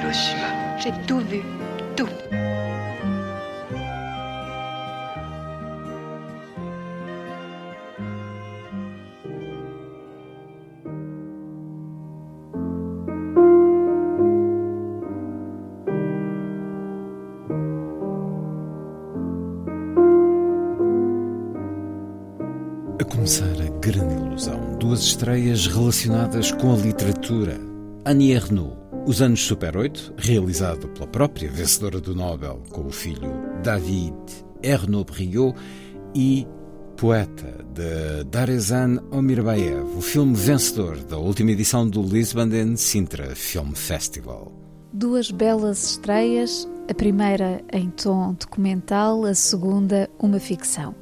Hiroshima. J'ai tout vu. Tout. A começar a grande ilusão, duas estreias relacionadas com a literatura. Annie Ernaux, Os Anos Super 8, realizado pela própria vencedora do Nobel com o filho David Ernaux-Briot, e Poeta, de Darezan Omirbaev, o filme vencedor da última edição do Lisbon Sintra Film Festival. Duas belas estreias, a primeira em tom documental, a segunda uma ficção.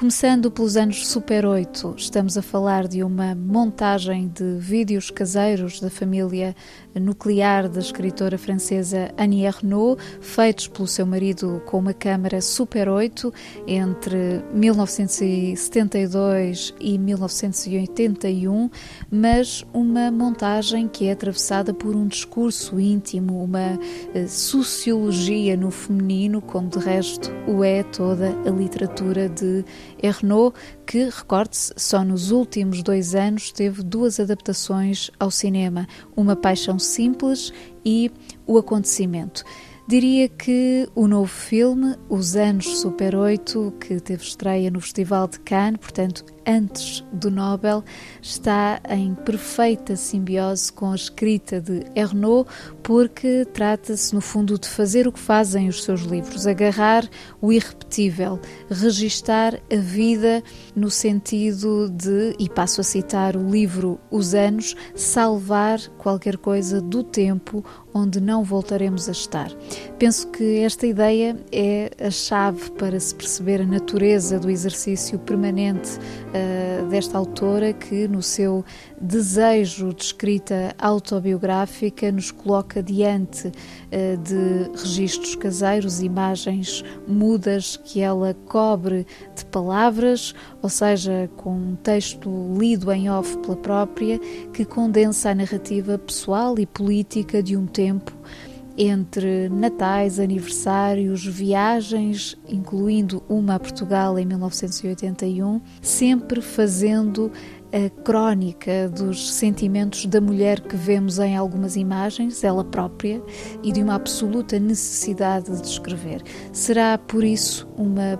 Começando pelos anos Super 8, estamos a falar de uma montagem de vídeos caseiros da família nuclear da escritora francesa Annie Ernaux, feitos pelo seu marido com uma câmara Super 8 entre 1972 e 1981, mas uma montagem que é atravessada por um discurso íntimo, uma eh, sociologia no feminino, como de resto o é toda a literatura de Ernaux, que, recorde-se, só nos últimos dois anos teve duas adaptações ao cinema: Uma Paixão Simples e O Acontecimento. Diria que o novo filme, Os Anos Super 8, que teve estreia no Festival de Cannes, portanto, antes do Nobel, está em perfeita simbiose com a escrita de Ernaux, porque trata-se, no fundo, de fazer o que fazem os seus livros, agarrar o irrepetível, registar a vida no sentido de, e passo a citar o livro Os Anos, salvar qualquer coisa do tempo onde não voltaremos a estar. Penso que esta ideia é a chave para se perceber a natureza do exercício permanente uh, desta autora que, no seu desejo de escrita autobiográfica, nos coloca diante uh, de registros caseiros, imagens mudas que ela cobre de palavras, ou seja, com um texto lido em off pela própria, que condensa a narrativa pessoal e política de um tempo entre natais, aniversários, viagens, incluindo uma a Portugal em 1981, sempre fazendo a crónica dos sentimentos da mulher que vemos em algumas imagens, ela própria, e de uma absoluta necessidade de escrever. Será por isso uma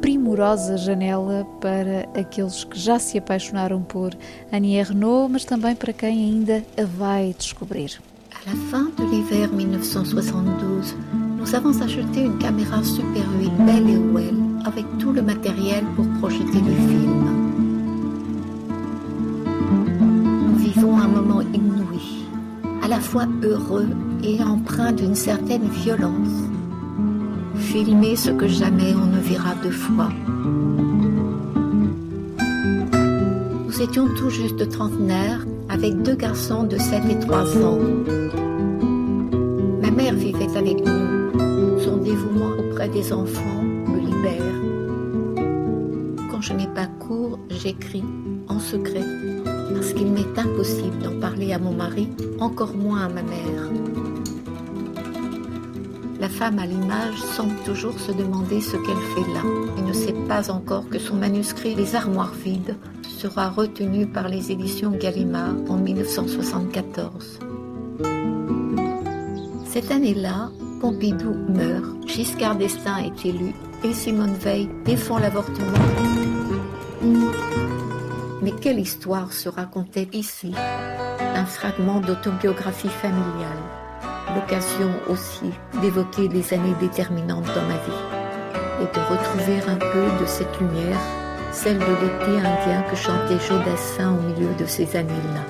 primorosa janela para aqueles que já se apaixonaram por Annie Ernaux, mas também para quem ainda a vai descobrir. La fin de l'hiver 1972, nous avons acheté une caméra Super 8 belle et well avec tout le matériel pour projeter le film. Nous vivons un moment inouï, à la fois heureux et empreint d'une certaine violence. Filmer ce que jamais on ne verra deux fois. Nous étions tout juste trentenaires avec deux garçons de 7 et 3 ans. Ma mère vivait avec nous. Son dévouement auprès des enfants me libère. Quand je n'ai pas cours, j'écris en secret parce qu'il m'est impossible d'en parler à mon mari, encore moins à ma mère. La femme à l'image semble toujours se demander ce qu'elle fait là et ne sait pas encore que son manuscrit Les armoires vides sera retenu par les éditions Gallimard en 1974. Cette année-là, Pompidou meurt, Giscard d'Estaing est élu et Simone Veil défend l'avortement. Mais quelle histoire se racontait ici? Un fragment d'autobiographie familiale, l'occasion aussi d'évoquer les années déterminantes dans ma vie et de retrouver un peu de cette lumière celle de l'été indien que chantait Joe Dassin au milieu de ces années-là.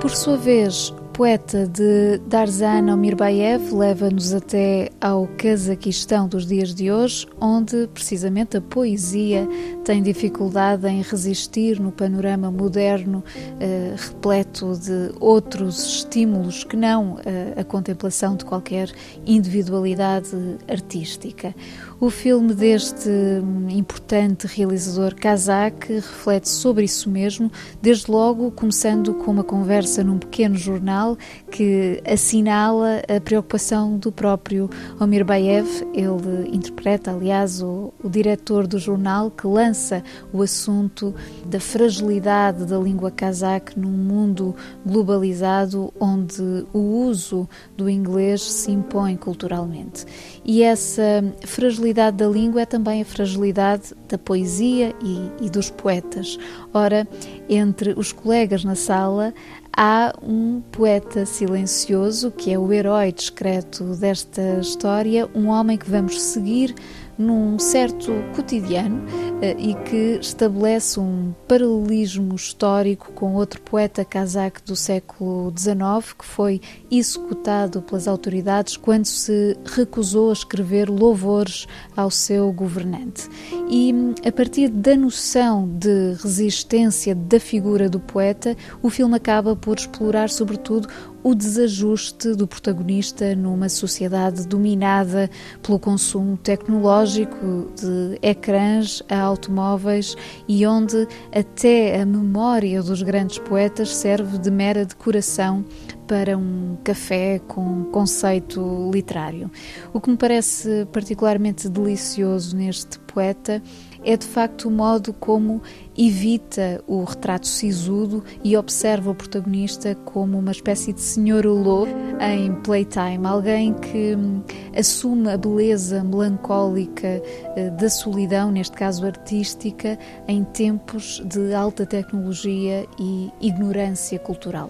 Por sua vez, poeta de Darzan Omirbaev leva-nos até ao Cazaquistão dos dias de hoje, onde precisamente a poesia tem dificuldade em resistir no panorama moderno, eh, repleto de outros estímulos que não eh, a contemplação de qualquer individualidade artística. O filme deste hum, importante realizador kazakh reflete sobre isso mesmo, desde logo começando com uma conversa num pequeno jornal que assinala a preocupação do próprio Omir Baev. Ele interpreta, aliás, o, o diretor do jornal que lança o assunto da fragilidade da língua kazakh num mundo globalizado onde o uso do inglês se impõe culturalmente. E essa fragilidade da língua é também a fragilidade da poesia e, e dos poetas. Ora, entre os colegas na sala há um poeta silencioso que é o herói discreto desta história, um homem que vamos seguir num certo cotidiano eh, e que estabelece um paralelismo histórico com outro poeta casaco do século XIX que foi executado pelas autoridades quando se recusou a escrever louvores ao seu governante. E a partir da noção de resistência da figura do poeta, o filme acaba por explorar sobretudo o desajuste do protagonista numa sociedade dominada pelo consumo tecnológico de ecrãs a automóveis e onde até a memória dos grandes poetas serve de mera decoração para um café com conceito literário. O que me parece particularmente delicioso neste poeta é de facto o modo como evita o retrato sisudo e observa o protagonista como uma espécie de senhor Hulot em Playtime, alguém que hum, assume a beleza melancólica eh, da solidão, neste caso artística, em tempos de alta tecnologia e ignorância cultural.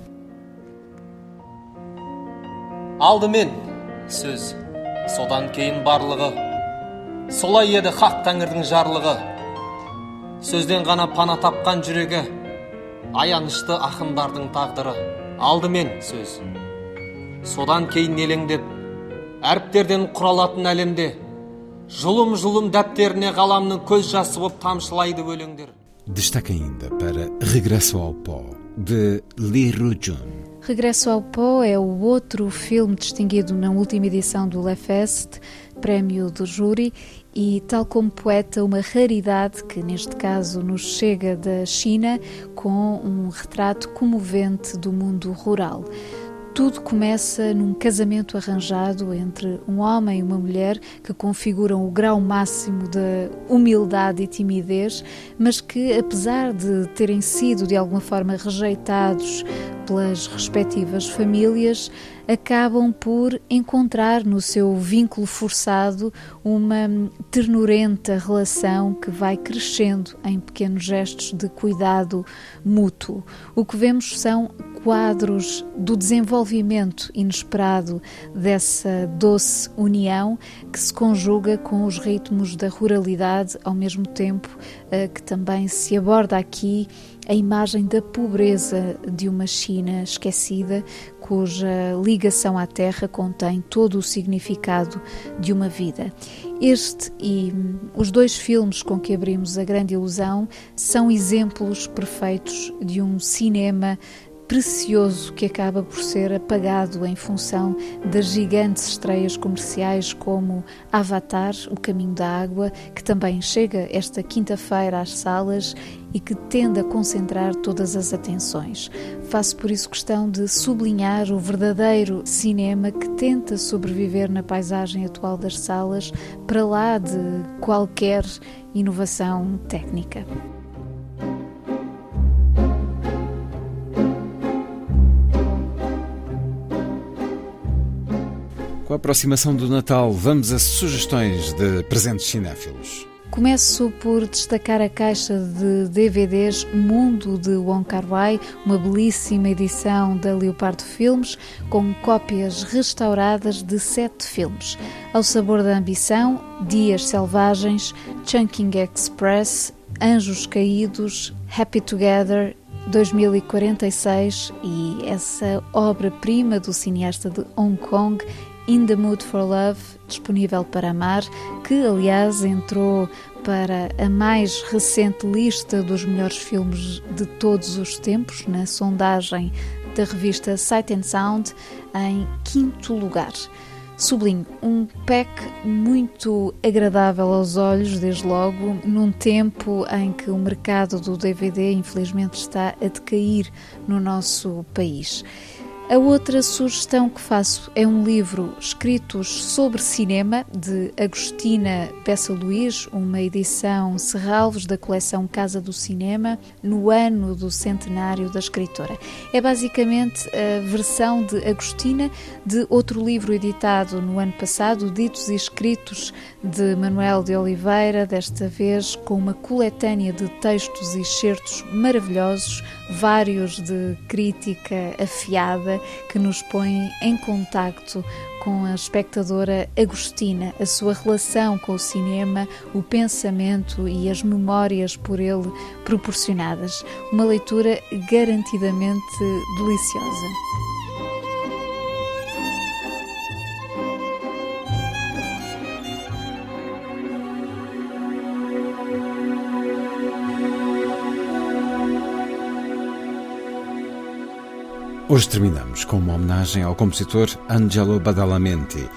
алдымен сөз содан кейін барлығы солай еді хақ тәңірдің жарлығы. Сөзден ғана пана тапқан жүрегі аянышты ақындардың тағдыры. Алдымен сөз. Содан кейін елеңдеп әріптерден құралатын әлемде жұлым жұлым дәптеріне ғаламның көз жасы боп тамшылайды өлеңдер. Destaca ainda para Regresso ao Pó, de Lee Rujun. Regresso ao Pó é o outro filme distinguido na última edição do Le Fest, prémio do júri, e, tal como poeta, uma raridade que, neste caso, nos chega da China com um retrato comovente do mundo rural. Tudo começa num casamento arranjado entre um homem e uma mulher que configuram o grau máximo da humildade e timidez, mas que, apesar de terem sido de alguma forma rejeitados pelas respectivas famílias, acabam por encontrar no seu vínculo forçado uma ternurenta relação que vai crescendo em pequenos gestos de cuidado mútuo. O que vemos são quadros do desenvolvimento inesperado dessa doce união que se conjuga com os ritmos da ruralidade, ao mesmo tempo eh, que também se aborda aqui a imagem da pobreza de uma China esquecida, cuja ligação à terra contém todo o significado de uma vida. Este e os dois filmes com que abrimos A Grande Ilusão são exemplos perfeitos de um cinema precioso que acaba por ser apagado em função das gigantes estreias comerciais como Avatar, O Caminho da Água, que também chega esta quinta-feira às salas e que tende a concentrar todas as atenções. Faço por isso questão de sublinhar o verdadeiro cinema que tenta sobreviver na paisagem atual das salas, para lá de qualquer inovação técnica. Com a aproximação do Natal, vamos a sugestões de presentes cinéfilos. Começo por destacar a caixa de DVDs Mundo de Wong Kar Wai, uma belíssima edição da Leopardo Filmes, com cópias restauradas de sete filmes. Ao Sabor da Ambição, Dias Selvagens, Chunking Express, Anjos Caídos, Happy Together 2046 e essa obra-prima do cineasta de Hong Kong, In the Mood for Love, disponível para amar, que aliás entrou para a mais recente lista dos melhores filmes de todos os tempos, na sondagem da revista Sight and Sound, em quinto lugar. Sublinho, um pack muito agradável aos olhos, desde logo, num tempo em que o mercado do DVD, infelizmente, está a decair no nosso país. A outra sugestão que faço é um livro Escritos sobre Cinema, de Agostina Peça Luís, uma edição Serralves da coleção Casa do Cinema, no ano do centenário da escritora. É basicamente a versão de Agostina de outro livro editado no ano passado, Ditos e Escritos, de Manuel de Oliveira, desta vez com uma coletânea de textos e excertos maravilhosos, vários de crítica afiada que nos põe em contacto com a espectadora Agostina, a sua relação com o cinema, o pensamento e as memórias por ele proporcionadas. Uma leitura garantidamente deliciosa. Hoje terminamos com uma homenagem ao compositor Angelo Badalamenti,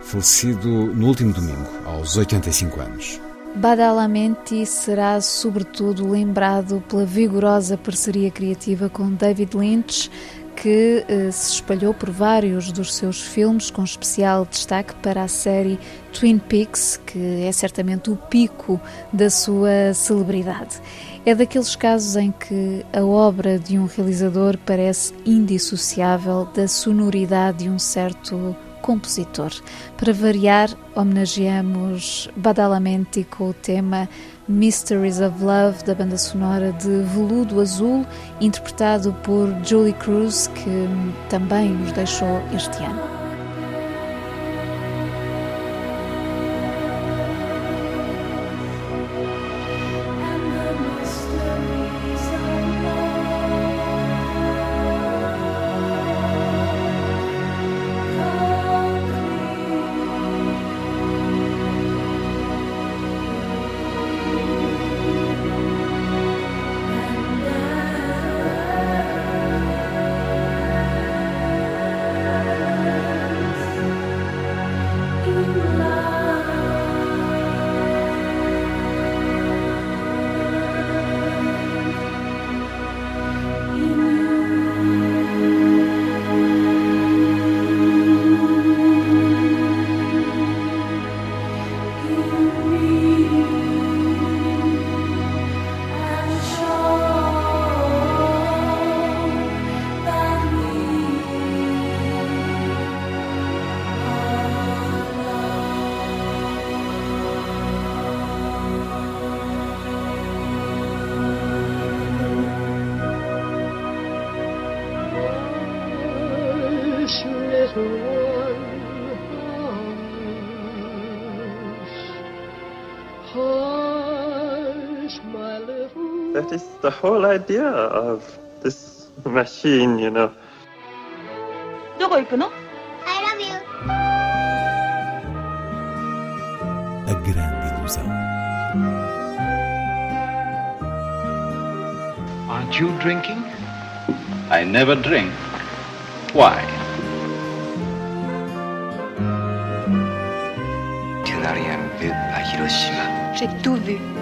falecido no último domingo, aos 85 anos. Badalamenti será sobretudo lembrado pela vigorosa parceria criativa com David Lynch, que eh, se espalhou por vários dos seus filmes, com especial destaque para a série Twin Peaks, que é certamente o pico da sua celebridade. É daqueles casos em que a obra de um realizador parece indissociável da sonoridade de um certo compositor. Para variar, homenageamos Badalamenti com o tema Mysteries of Love, da banda sonora de Veludo Azul, interpretado por Julie Cruz, que também nos deixou este ano. That is the whole idea of this machine, you know. どこ行くの I love you. A grande ilusão. Aren't you drinking? I never drink. Why? J'ai tout vu.